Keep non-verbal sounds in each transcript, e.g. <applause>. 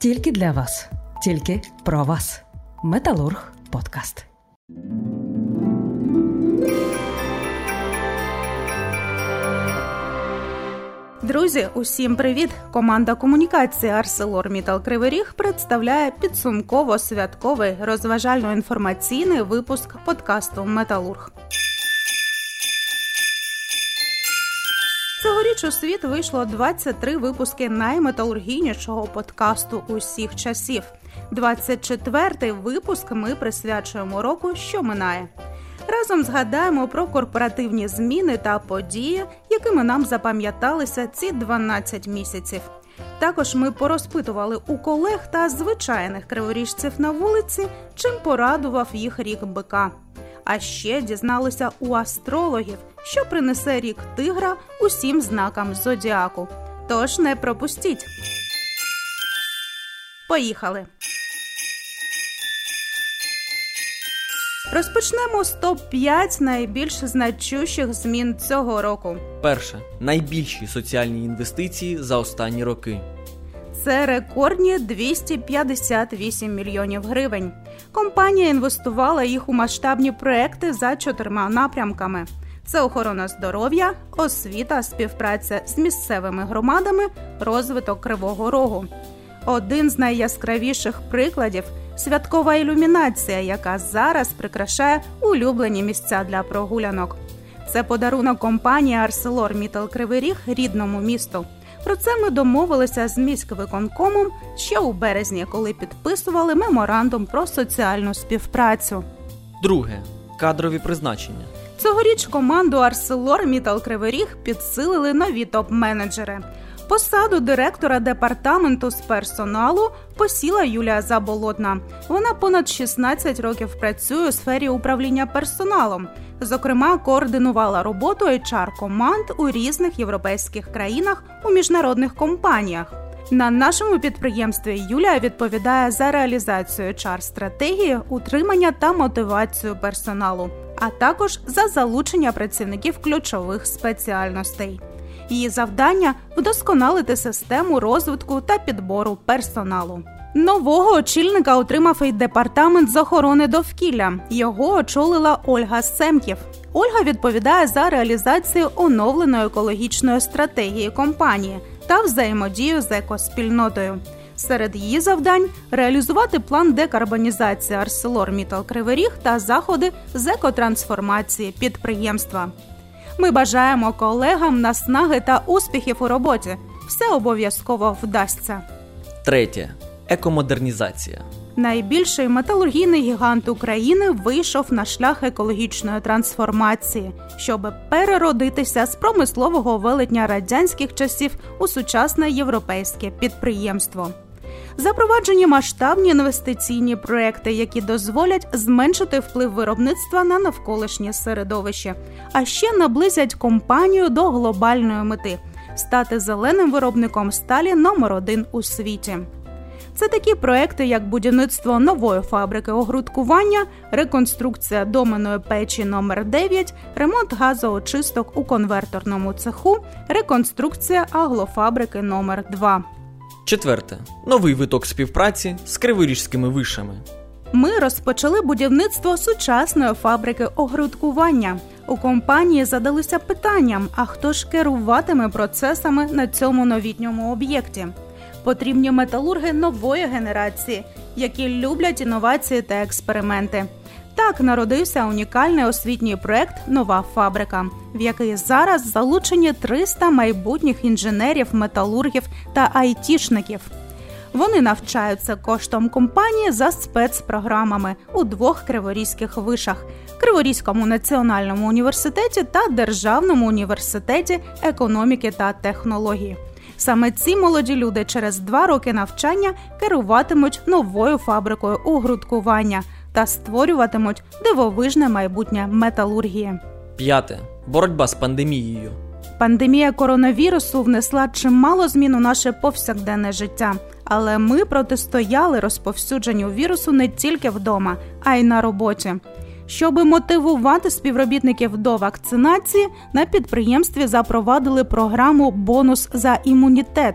Тільки для вас, тільки про вас. Металург подкаст. Друзі, усім привіт! Команда комунікації Мітал Кривий Ріг представляє підсумково святковий розважально-інформаційний випуск подкасту Металург. У світ вийшло 23 випуски найметалургійнішого подкасту усіх часів. 24-й випуск ми присвячуємо року, що минає. Разом згадаємо про корпоративні зміни та події, якими нам запам'яталися ці 12 місяців. Також ми порозпитували у колег та звичайних криворіжців на вулиці, чим порадував їх рік бика. А ще дізналися у астрологів, що принесе рік тигра усім знакам зодіаку. Тож не пропустіть. Поїхали. Розпочнемо з топ 5 найбільш значущих змін цього року. Перше найбільші соціальні інвестиції за останні роки. Це рекордні 258 мільйонів гривень. Компанія інвестувала їх у масштабні проекти за чотирма напрямками: це охорона здоров'я, освіта, співпраця з місцевими громадами, розвиток кривого рогу. Один з найяскравіших прикладів святкова ілюмінація, яка зараз прикрашає улюблені місця для прогулянок. Це подарунок компанії Мітал Кривий Ріг рідному місту. Про це ми домовилися з міськвиконкомом ще у березні, коли підписували меморандум про соціальну співпрацю. Друге кадрові призначення. Цьогоріч команду Арселор Мітал Кривий Ріг підсилили нові топ-менеджери. Посаду директора департаменту з персоналу посіла Юлія Заболотна. Вона понад 16 років працює у сфері управління персоналом. Зокрема, координувала роботу hr команд у різних європейських країнах у міжнародних компаніях. На нашому підприємстві Юлія відповідає за реалізацію hr стратегії, утримання та мотивацію персоналу, а також за залучення працівників ключових спеціальностей. Її завдання вдосконалити систему розвитку та підбору персоналу. Нового очільника отримав і департамент з охорони довкілля. Його очолила Ольга Семків. Ольга відповідає за реалізацію оновленої екологічної стратегії компанії та взаємодію з екоспільнотою. Серед її завдань реалізувати план декарбонізації Арселор Кривий Ріг та заходи з екотрансформації підприємства. Ми бажаємо колегам наснаги та успіхів у роботі. Все обов'язково вдасться. Третє екомодернізація. Найбільший металургійний гігант України вийшов на шлях екологічної трансформації, щоб переродитися з промислового велетня радянських часів у сучасне європейське підприємство. Запроваджені масштабні інвестиційні проекти, які дозволять зменшити вплив виробництва на навколишнє середовище, а ще наблизять компанію до глобальної мети стати зеленим виробником сталі номер один у світі. Це такі проекти, як будівництво нової фабрики огрудкування, реконструкція доменної печі номер 9 ремонт газоочисток у конверторному цеху, реконструкція аглофабрики номер 2 Четверте новий виток співпраці з криворіжськими вишами. Ми розпочали будівництво сучасної фабрики огрудкування. У компанії задалися питанням: а хто ж керуватиме процесами на цьому новітньому об'єкті? Потрібні металурги нової генерації, які люблять інновації та експерименти. Так народився унікальний освітній проект Нова фабрика, в який зараз залучені 300 майбутніх інженерів, металургів та айтішників. Вони навчаються коштом компанії за спецпрограмами у двох криворізьких вишах: Криворізькому національному університеті та Державному університеті економіки та технології. Саме ці молоді люди через два роки навчання керуватимуть новою фабрикою угрудкування та створюватимуть дивовижне майбутнє металургії. П'яте боротьба з пандемією. Пандемія коронавірусу внесла чимало змін у наше повсякденне життя, але ми протистояли розповсюдженню вірусу не тільки вдома, а й на роботі. Щоб мотивувати співробітників до вакцинації, на підприємстві запровадили програму Бонус за імунітет.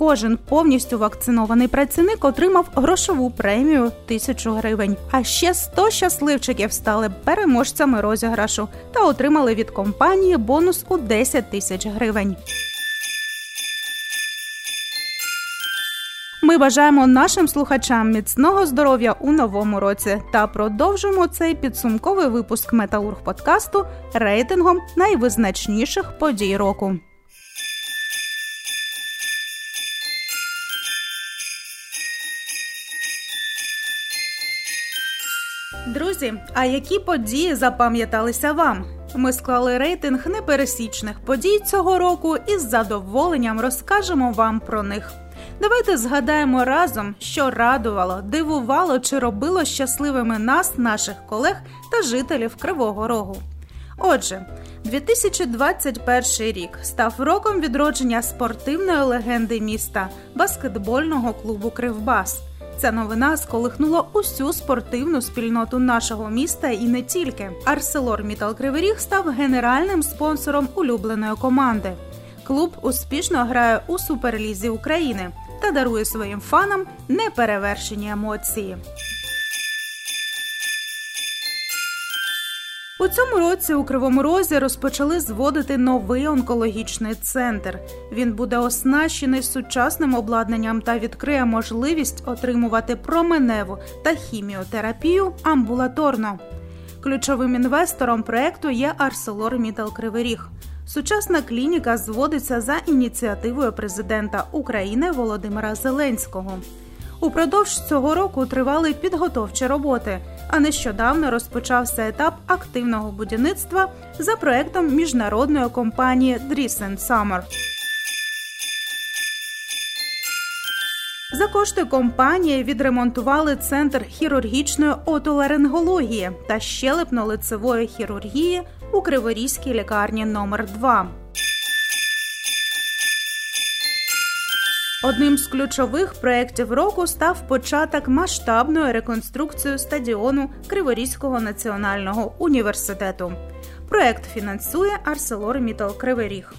Кожен повністю вакцинований працівник отримав грошову премію тисячу гривень. А ще 100 щасливчиків стали переможцями розіграшу та отримали від компанії бонус у 10 тисяч гривень. Ми бажаємо нашим слухачам міцного здоров'я у новому році та продовжимо цей підсумковий випуск Металург подкасту рейтингом найвизначніших подій року. Друзі, а які події запам'яталися вам? Ми склали рейтинг непересічних подій цього року і з задоволенням розкажемо вам про них. Давайте згадаємо разом, що радувало, дивувало чи робило щасливими нас, наших колег та жителів Кривого Рогу. Отже, 2021 рік став роком відродження спортивної легенди міста баскетбольного клубу Кривбас. Ця новина сколихнула усю спортивну спільноту нашого міста і не тільки. Арселор Мітал Кривий став генеральним спонсором улюбленої команди. Клуб успішно грає у суперлізі України та дарує своїм фанам неперевершені емоції. У цьому році у Кривому Розі розпочали зводити новий онкологічний центр. Він буде оснащений сучасним обладнанням та відкриє можливість отримувати променеву та хіміотерапію амбулаторно. Ключовим інвестором проекту є Арселор Мітал Кривий Ріг. Сучасна клініка зводиться за ініціативою президента України Володимира Зеленського. Упродовж цього року тривали підготовчі роботи, а нещодавно розпочався етап активного будівництва за проектом міжнародної компанії Drisen Summer. За кошти компанії відремонтували центр хірургічної отоларингології та щелепно-лицевої хірургії у Криворізькій лікарні номер 2 Одним з ключових проєктів року став початок масштабної реконструкції стадіону Криворізького національного університету. Проект фінансує ArcelorMittal Кривий Ріг.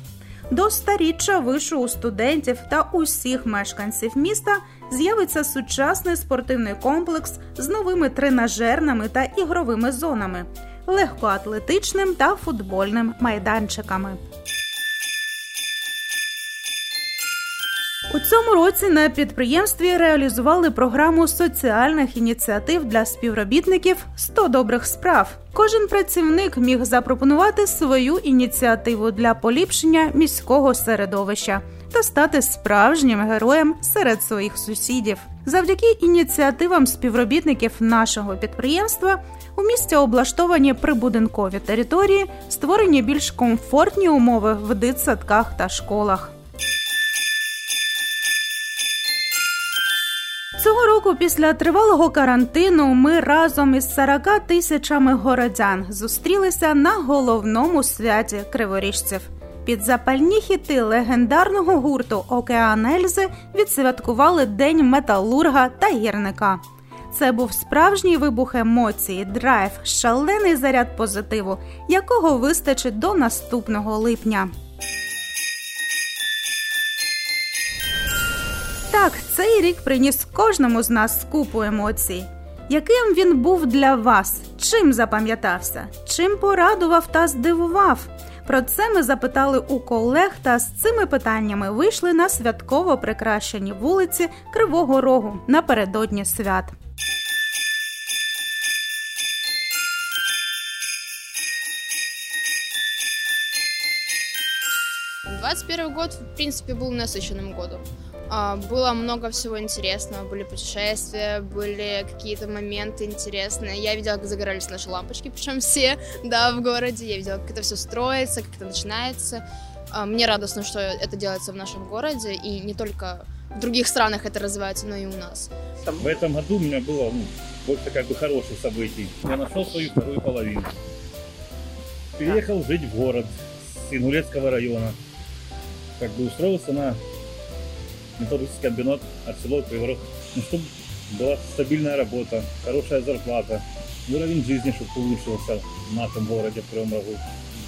До старіччя вишу у студентів та усіх мешканців міста з'явиться сучасний спортивний комплекс з новими тренажерними та ігровими зонами, легкоатлетичним та футбольним майданчиками. У цьому році на підприємстві реалізували програму соціальних ініціатив для співробітників «100 добрих справ. Кожен працівник міг запропонувати свою ініціативу для поліпшення міського середовища та стати справжнім героєм серед своїх сусідів. Завдяки ініціативам співробітників нашого підприємства у місті облаштовані прибудинкові території, створені більш комфортні умови в дитсадках та школах. Цього року, після тривалого карантину, ми разом із 40 тисячами городян зустрілися на головному святі криворіжців. Під запальні хіти легендарного гурту Океан Ельзи відсвяткували День металурга та гірника. Це був справжній вибух емоцій, драйв, шалений заряд позитиву, якого вистачить до наступного липня. Так, цей рік приніс кожному з нас купу емоцій. Яким він був для вас? Чим запам'ятався? Чим порадував та здивував? Про це ми запитали у колег та з цими питаннями вийшли на святково прикрашені вулиці Кривого Рогу напередодні свят. Двадцать первый год, в принципе, был насыщенным годом. А, было много всего интересного. Были путешествия, были какие-то моменты интересные. Я видела, как загорались наши лампочки, причем все, да, в городе. Я видела, как это все строится, как это начинается. А, мне радостно, что это делается в нашем городе, и не только в других странах это развивается, но и у нас. В этом году у меня было ну, больше как бы хороших событий. Я нашел свою вторую половину. Переехал жить в город с Ингулецкого района. Как бы устроился на металлургический комбинат Арселор Приворот. Ну, чтобы была стабильная работа, хорошая зарплата, уровень жизни, чтобы улучшился в нашем городе, в Кривом Рогу.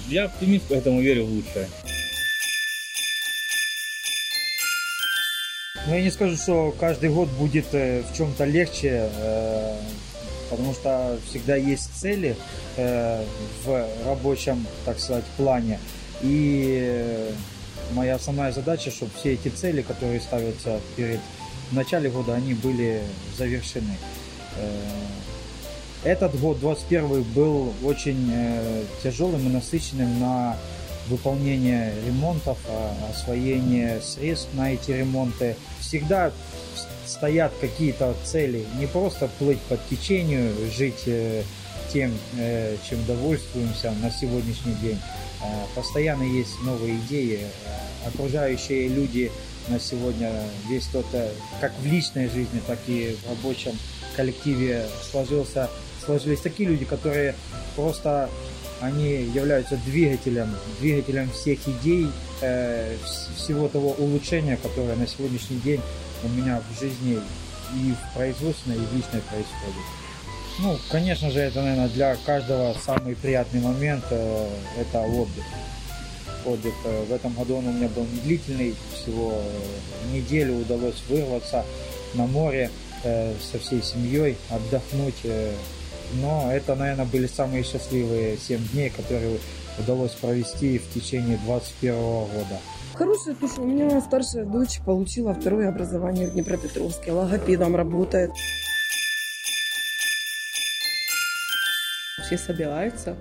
Я оптимист, поэтому верю в лучшее. Но я не скажу, что каждый год будет э, в чем-то легче, э, потому что всегда есть цели э, в рабочем, так сказать, плане. И моя основная задача, чтобы все эти цели, которые ставятся перед в начале года, они были завершены. Этот год, 21 был очень тяжелым и насыщенным на выполнение ремонтов, а, освоение средств на эти ремонты. Всегда стоят какие-то цели, не просто плыть под течению, жить э, тем, э, чем довольствуемся на сегодняшний день. А постоянно есть новые идеи. Окружающие люди на сегодня весь тот, э, как в личной жизни, так и в рабочем коллективе сложился, сложились такие люди, которые просто они являются двигателем, двигателем всех идей, э, всего того улучшения, которое на сегодняшний день у меня в жизни и в производственной, и в личной происходит. Ну, конечно же, это, наверное, для каждого самый приятный момент э, – это отдых. Отдых. Э, в этом году он у меня был длительный, всего э, неделю удалось вырваться на море со всей семьей, отдохнуть, но это, наверное, были самые счастливые 7 дней, которые удалось провести в течение 2021 года. Хорошая туша. У меня старшая дочь получила второе образование в Днепропетровске. Логопедом работает. Все собираются,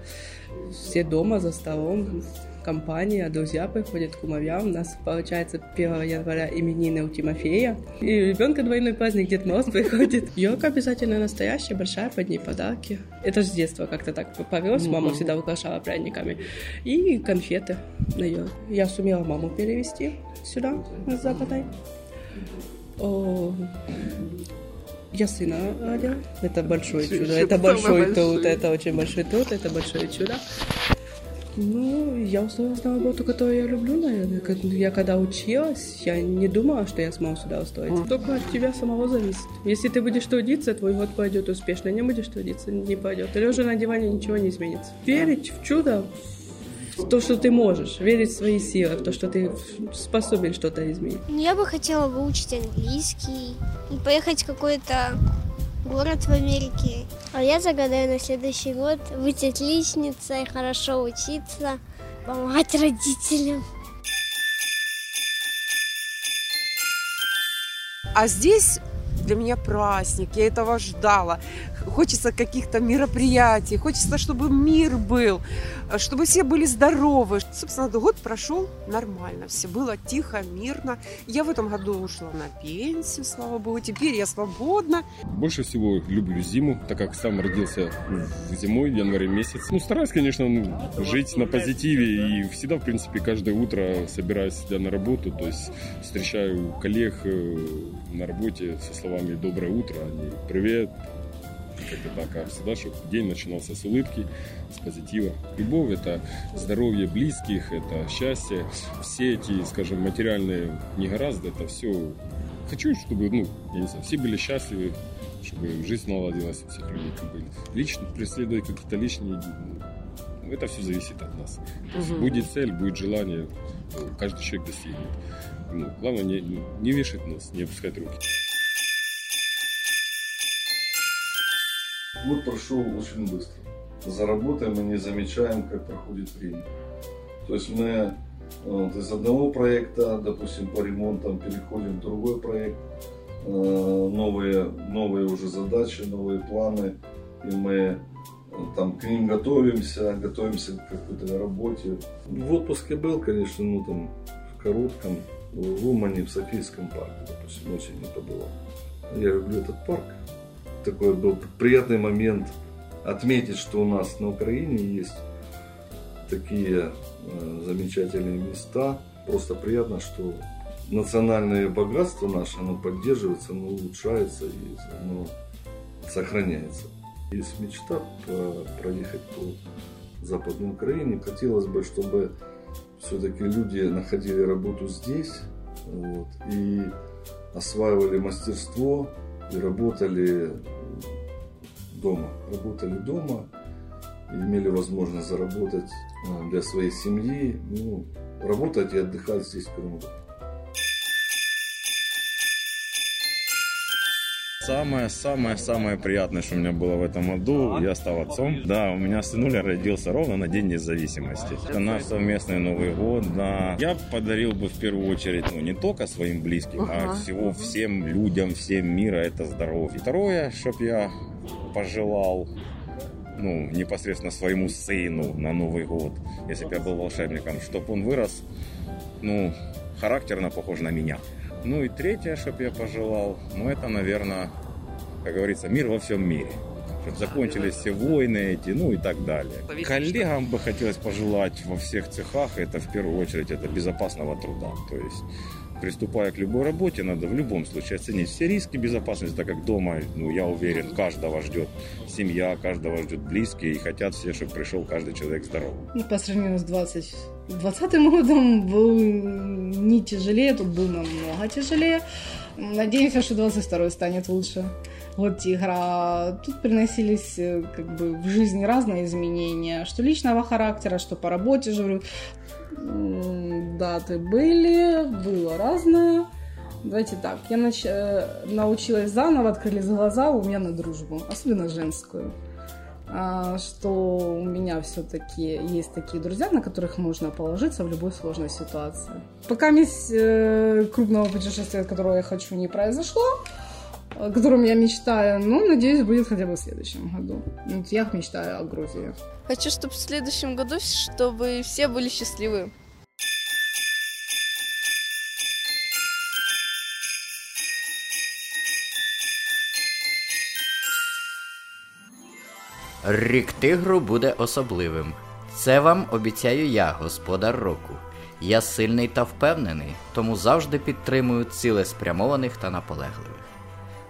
все дома за столом, компания, друзья приходят, кумовья. У нас получается 1 января именины у Тимофея. И ребенка двойной праздник Дед Мороз приходит. <laughs> Елка обязательно настоящая, большая, под ней подарки. Это же с детства как-то так повелось. Мама всегда украшала пряниками. И конфеты на елку. Я сумела маму перевести сюда, с западной. О, я сына родила. Это большое чудо. Это большой труд. Это очень большой труд. Это большое чудо. Ну, я устроилась на работу, которую я люблю, наверное. Я когда училась, я не думала, что я смогу сюда устроиться. Только от тебя самого зависит. Если ты будешь трудиться, твой год пойдет успешно. Не будешь трудиться, не пойдет. Лежа на диване ничего не изменится. Верить в чудо, в то, что ты можешь, верить в свои силы, в то, что ты способен что-то изменить. Ну, я бы хотела выучить английский и поехать в какой-то город в Америке. А я загадаю на следующий год быть отличницей, хорошо учиться, помогать родителям. А здесь для меня праздник, я этого ждала хочется каких-то мероприятий, хочется, чтобы мир был, чтобы все были здоровы. Собственно, год прошел нормально, все было тихо, мирно. Я в этом году ушла на пенсию, слава богу, теперь я свободна. Больше всего люблю зиму, так как сам родился зимой, в январе месяц. Ну, стараюсь, конечно, ну, жить на позитиве и всегда, в принципе, каждое утро собираюсь сюда на работу, то есть встречаю коллег э, на работе со словами «доброе утро», они «привет», как-то так кажется, да, чтобы день начинался с улыбки, с позитива. Любовь – это здоровье близких, это счастье. Все эти, скажем, материальные не гораздо, это все... Хочу, чтобы, ну, я не знаю, все были счастливы, чтобы жизнь наладилась у всех людей, как были. Лично преследовать какие-то лишние ну, это все зависит от нас. Угу. Будет цель, будет желание, каждый человек достигнет. Ну, главное не, не вешать нос, не опускать руки. Год прошел очень быстро. За работой мы не замечаем, как проходит время. То есть мы вот, из одного проекта, допустим, по ремонтам переходим в другой проект, э, новые, новые уже задачи, новые планы, и мы там к ним готовимся, готовимся к какой-то работе. В отпуске был, конечно, ну там в коротком, в Умане, в Софийском парке, допустим, осенью это было. Я люблю этот парк, такой был приятный момент отметить, что у нас на Украине есть такие э, замечательные места. Просто приятно, что национальное богатство наше, оно поддерживается, оно улучшается и оно сохраняется. Есть мечта проехать по Западной Украине. Хотелось бы, чтобы все-таки люди находили работу здесь вот, и осваивали мастерство, и работали дома. Работали дома, имели возможность заработать а, для своей семьи, ну, работать и отдыхать здесь в Крыму. Самое-самое-самое приятное, что у меня было в этом году, я стал отцом. Да, у меня сынуля родился ровно на День независимости. Это наш совместный Новый год, да. Я подарил бы в первую очередь, ну, не только своим близким, uh-huh. а всего всем людям, всем мира это здоровье. Второе, чтоб я пожелал ну, непосредственно своему сыну на Новый год, если бы я был волшебником, чтобы он вырос, ну, характерно похож на меня. Ну и третье, чтобы я пожелал, ну это, наверное, как говорится, мир во всем мире. Чтобы закончились все войны эти, ну и так далее. Коллегам бы хотелось пожелать во всех цехах, это в первую очередь это безопасного труда. То есть приступая к любой работе, надо в любом случае оценить все риски безопасности, так как дома, ну, я уверен, каждого ждет семья, каждого ждет близкие, и хотят все, чтобы пришел каждый человек здоровым. Ну, по сравнению с 20 20 годом был не тяжелее, тут был намного тяжелее. Надеемся, что 22 станет лучше. Вот тигра. Тут приносились э, как бы в жизни разные изменения, что личного характера, что по работе же. Даты были, было разное. Давайте так, я нач... Э, научилась заново, открылись глаза у меня на дружбу, особенно женскую. А, что у меня все-таки есть такие друзья, на которых можно положиться в любой сложной ситуации. Пока есть э, крупного путешествия, которого я хочу, не произошло, о котором я мечтаю, ну, надеюсь, будет хотя бы в следующем году. Вот я мечтаю о Грузии. Хочу, чтобы в следующем году, чтобы все были счастливы. Рік тигру буде особливим. Це вам обіцяю я, господар року. Я сильний та впевнений, тому завжди підтримую цілеспрямованих та наполегливих.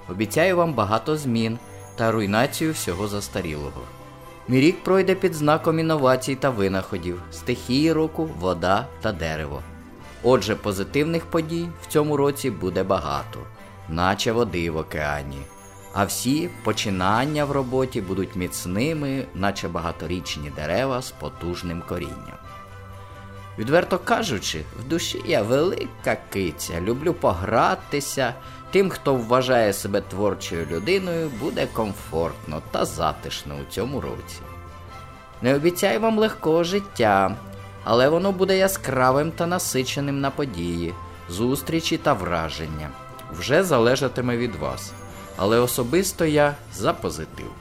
Обіцяю вам багато змін та руйнацію всього застарілого. Мій рік пройде під знаком інновацій та винаходів, стихії року, вода та дерево. Отже, позитивних подій в цьому році буде багато, наче води в океані а всі починання в роботі будуть міцними, наче багаторічні дерева з потужним корінням. Відверто кажучи, в душі я велика киця, люблю погратися. Тим, хто вважає себе творчою людиною, буде комфортно та затишно у цьому році. Не обіцяю вам легкого життя, але воно буде яскравим та насиченим на події, зустрічі та враження. Вже залежатиме від вас але особисто я за позитив.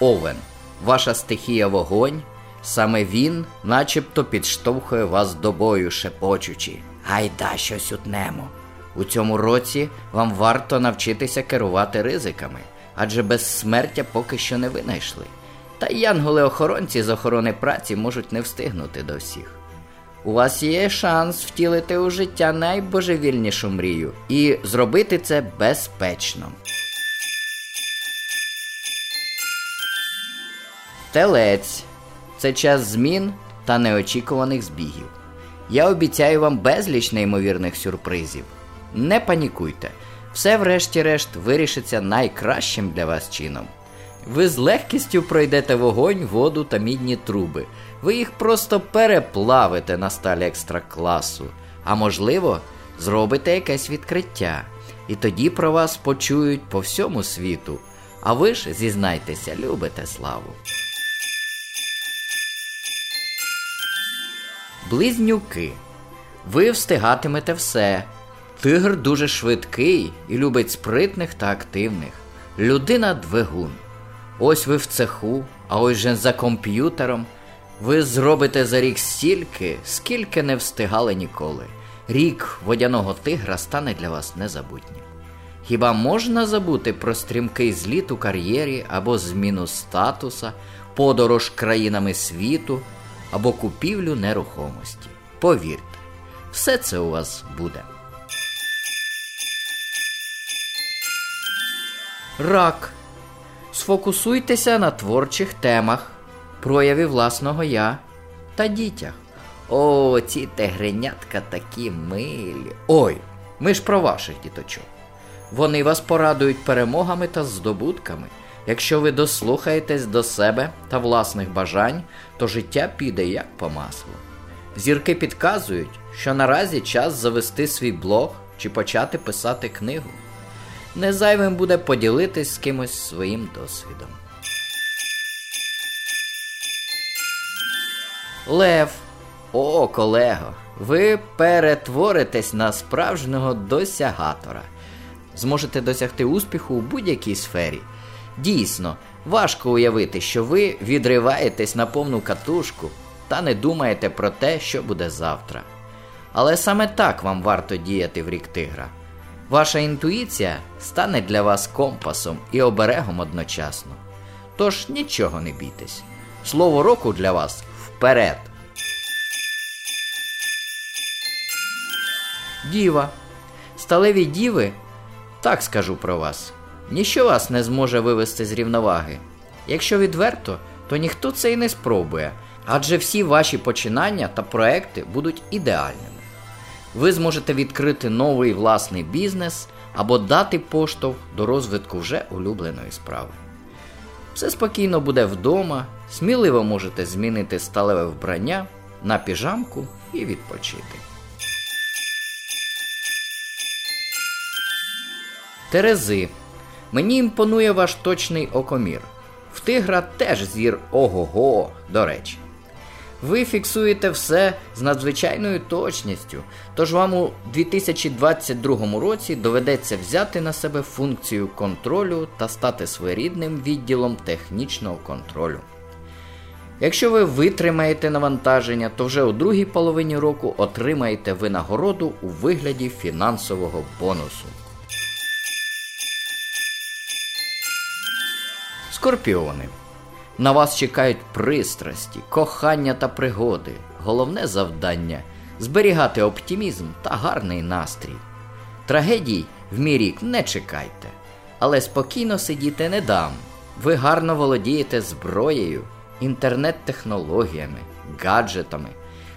Овен. Ваша стихія вогонь. Саме він начебто підштовхує вас до бою, шепочучи. Гайда щось утнемо. У цьому році вам варто навчитися керувати ризиками, адже безсмертя поки що не винайшли. Та янголи-охоронці з охорони праці можуть не встигнути до всіх. У вас є шанс втілити у життя найбожевільнішу мрію і зробити це безпечно. Телець це час змін та неочікуваних збігів. Я обіцяю вам безліч неймовірних сюрпризів. Не панікуйте, все врешті-решт вирішиться найкращим для вас чином. Ви з легкістю пройдете вогонь, воду та мідні труби. Ви їх просто переплавите на сталі екстра класу, а можливо, зробите якесь відкриття. І тоді про вас почують по всьому світу. А ви ж, зізнайтеся, любите славу. Близнюки. Ви встигатимете все. Тигр дуже швидкий і любить спритних та активних. Людина двигун. Ось ви в цеху, а ось же за комп'ютером. Ви зробите за рік стільки, скільки не встигали ніколи. Рік водяного тигра стане для вас незабутнім. Хіба можна забути про стрімкий зліт у кар'єрі або зміну статуса, подорож країнами світу або купівлю нерухомості? Повірте, все це у вас буде. Рак Сфокусуйтеся на творчих темах, прояві власного я та дітях. О, ці тигренятка такі милі. Ой, ми ж про ваших діточок. Вони вас порадують перемогами та здобутками. Якщо ви дослухаєтесь до себе та власних бажань, то життя піде як по маслу. Зірки підказують, що наразі час завести свій блог чи почати писати книгу. Незайвим буде поділитись з кимось своїм досвідом. Лев. О, колего, ви перетворитесь на справжнього досягатора. Зможете досягти успіху у будь-якій сфері. Дійсно, важко уявити, що ви відриваєтесь на повну катушку та не думаєте про те, що буде завтра. Але саме так вам варто діяти в рік тигра. Ваша інтуїція стане для вас компасом і оберегом одночасно. Тож нічого не бійтесь. Слово року для вас вперед. Діва. Сталеві діви, так скажу про вас. Ніщо вас не зможе вивести з рівноваги. Якщо відверто, то ніхто це і не спробує, адже всі ваші починання та проекти будуть ідеальними. Ви зможете відкрити новий власний бізнес або дати поштовх до розвитку вже улюбленої справи. Все спокійно буде вдома, сміливо можете змінити сталеве вбрання на піжамку і відпочити. Терези. Мені імпонує ваш точний окомір. В тигра теж зір ого-го, до речі. Ви фіксуєте все з надзвичайною точністю, тож вам у 2022 році доведеться взяти на себе функцію контролю та стати своєрідним відділом технічного контролю. Якщо ви витримаєте навантаження, то вже у другій половині року отримаєте винагороду у вигляді фінансового бонусу. Скорпіони. На вас чекають пристрасті, кохання та пригоди. Головне завдання зберігати оптимізм та гарний настрій. Трагедій в мій рік не чекайте, але спокійно сидіти не дам. Ви гарно володієте зброєю, інтернет-технологіями, гаджетами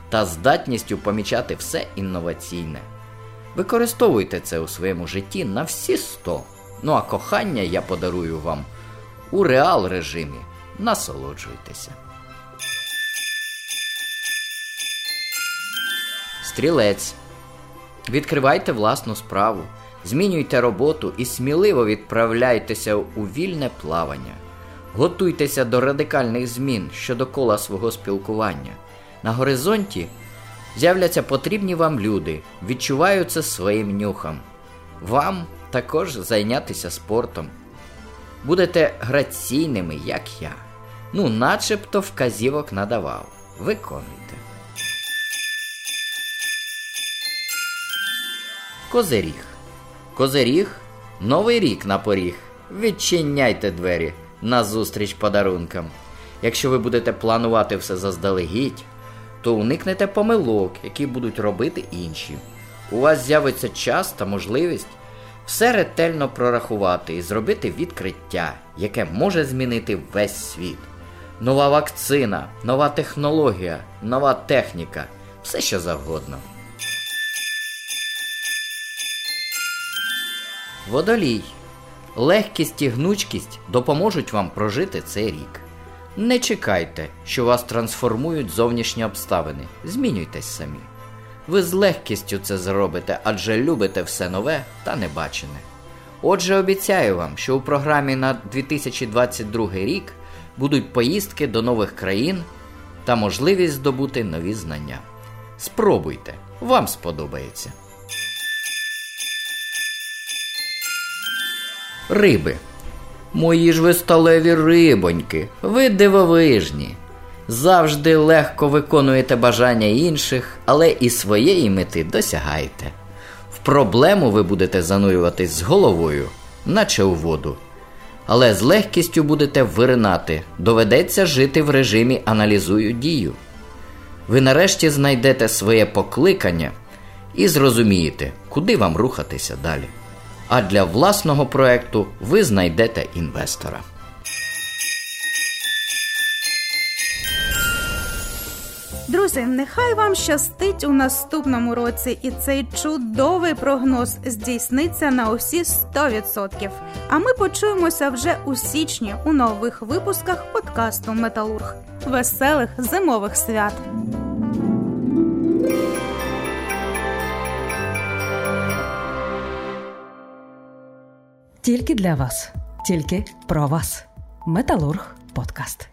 та здатністю помічати все інноваційне. Використовуйте це у своєму житті на всі сто. Ну а кохання я подарую вам у реал режимі. Насолоджуйтеся. Стрілець. Відкривайте власну справу, змінюйте роботу і сміливо відправляйтеся у вільне плавання. Готуйтеся до радикальних змін щодо кола свого спілкування. На горизонті з'являться потрібні вам люди, відчуваю це своїм нюхом. Вам також зайнятися спортом. Будете граційними, як я. Ну, начебто вказівок надавав. Виконуйте. Козиріг. Козиріг. Новий рік на поріг. Відчиняйте двері назустріч подарункам. Якщо ви будете планувати все заздалегідь, то уникнете помилок, які будуть робити інші. У вас з'явиться час та можливість все ретельно прорахувати і зробити відкриття, яке може змінити весь світ. Нова вакцина, нова технологія, нова техніка, все що завгодно. Водолій. Легкість і гнучкість допоможуть вам прожити цей рік. Не чекайте, що вас трансформують зовнішні обставини. Змінюйтесь самі. Ви з легкістю це зробите, адже любите все нове та небачене. Отже, обіцяю вам, що у програмі на 2022 рік будуть поїздки до нових країн та можливість здобути нові знання. Спробуйте, вам сподобається. Риби. Мої ж ви сталеві рибоньки, ви дивовижні. Завжди легко виконуєте бажання інших, але і своєї мети досягаєте. В проблему ви будете занурюватись з головою, наче у воду. Але з легкістю будете виринати, доведеться жити в режимі аналізую дію. Ви нарешті знайдете своє покликання і зрозумієте, куди вам рухатися далі. А для власного проекту ви знайдете інвестора. Друзі, нехай вам щастить у наступному році, і цей чудовий прогноз здійсниться на усі 100%. А ми почуємося вже у січні у нових випусках подкасту Металург веселих зимових свят. Тільки для вас, тільки про вас. Металург подкаст.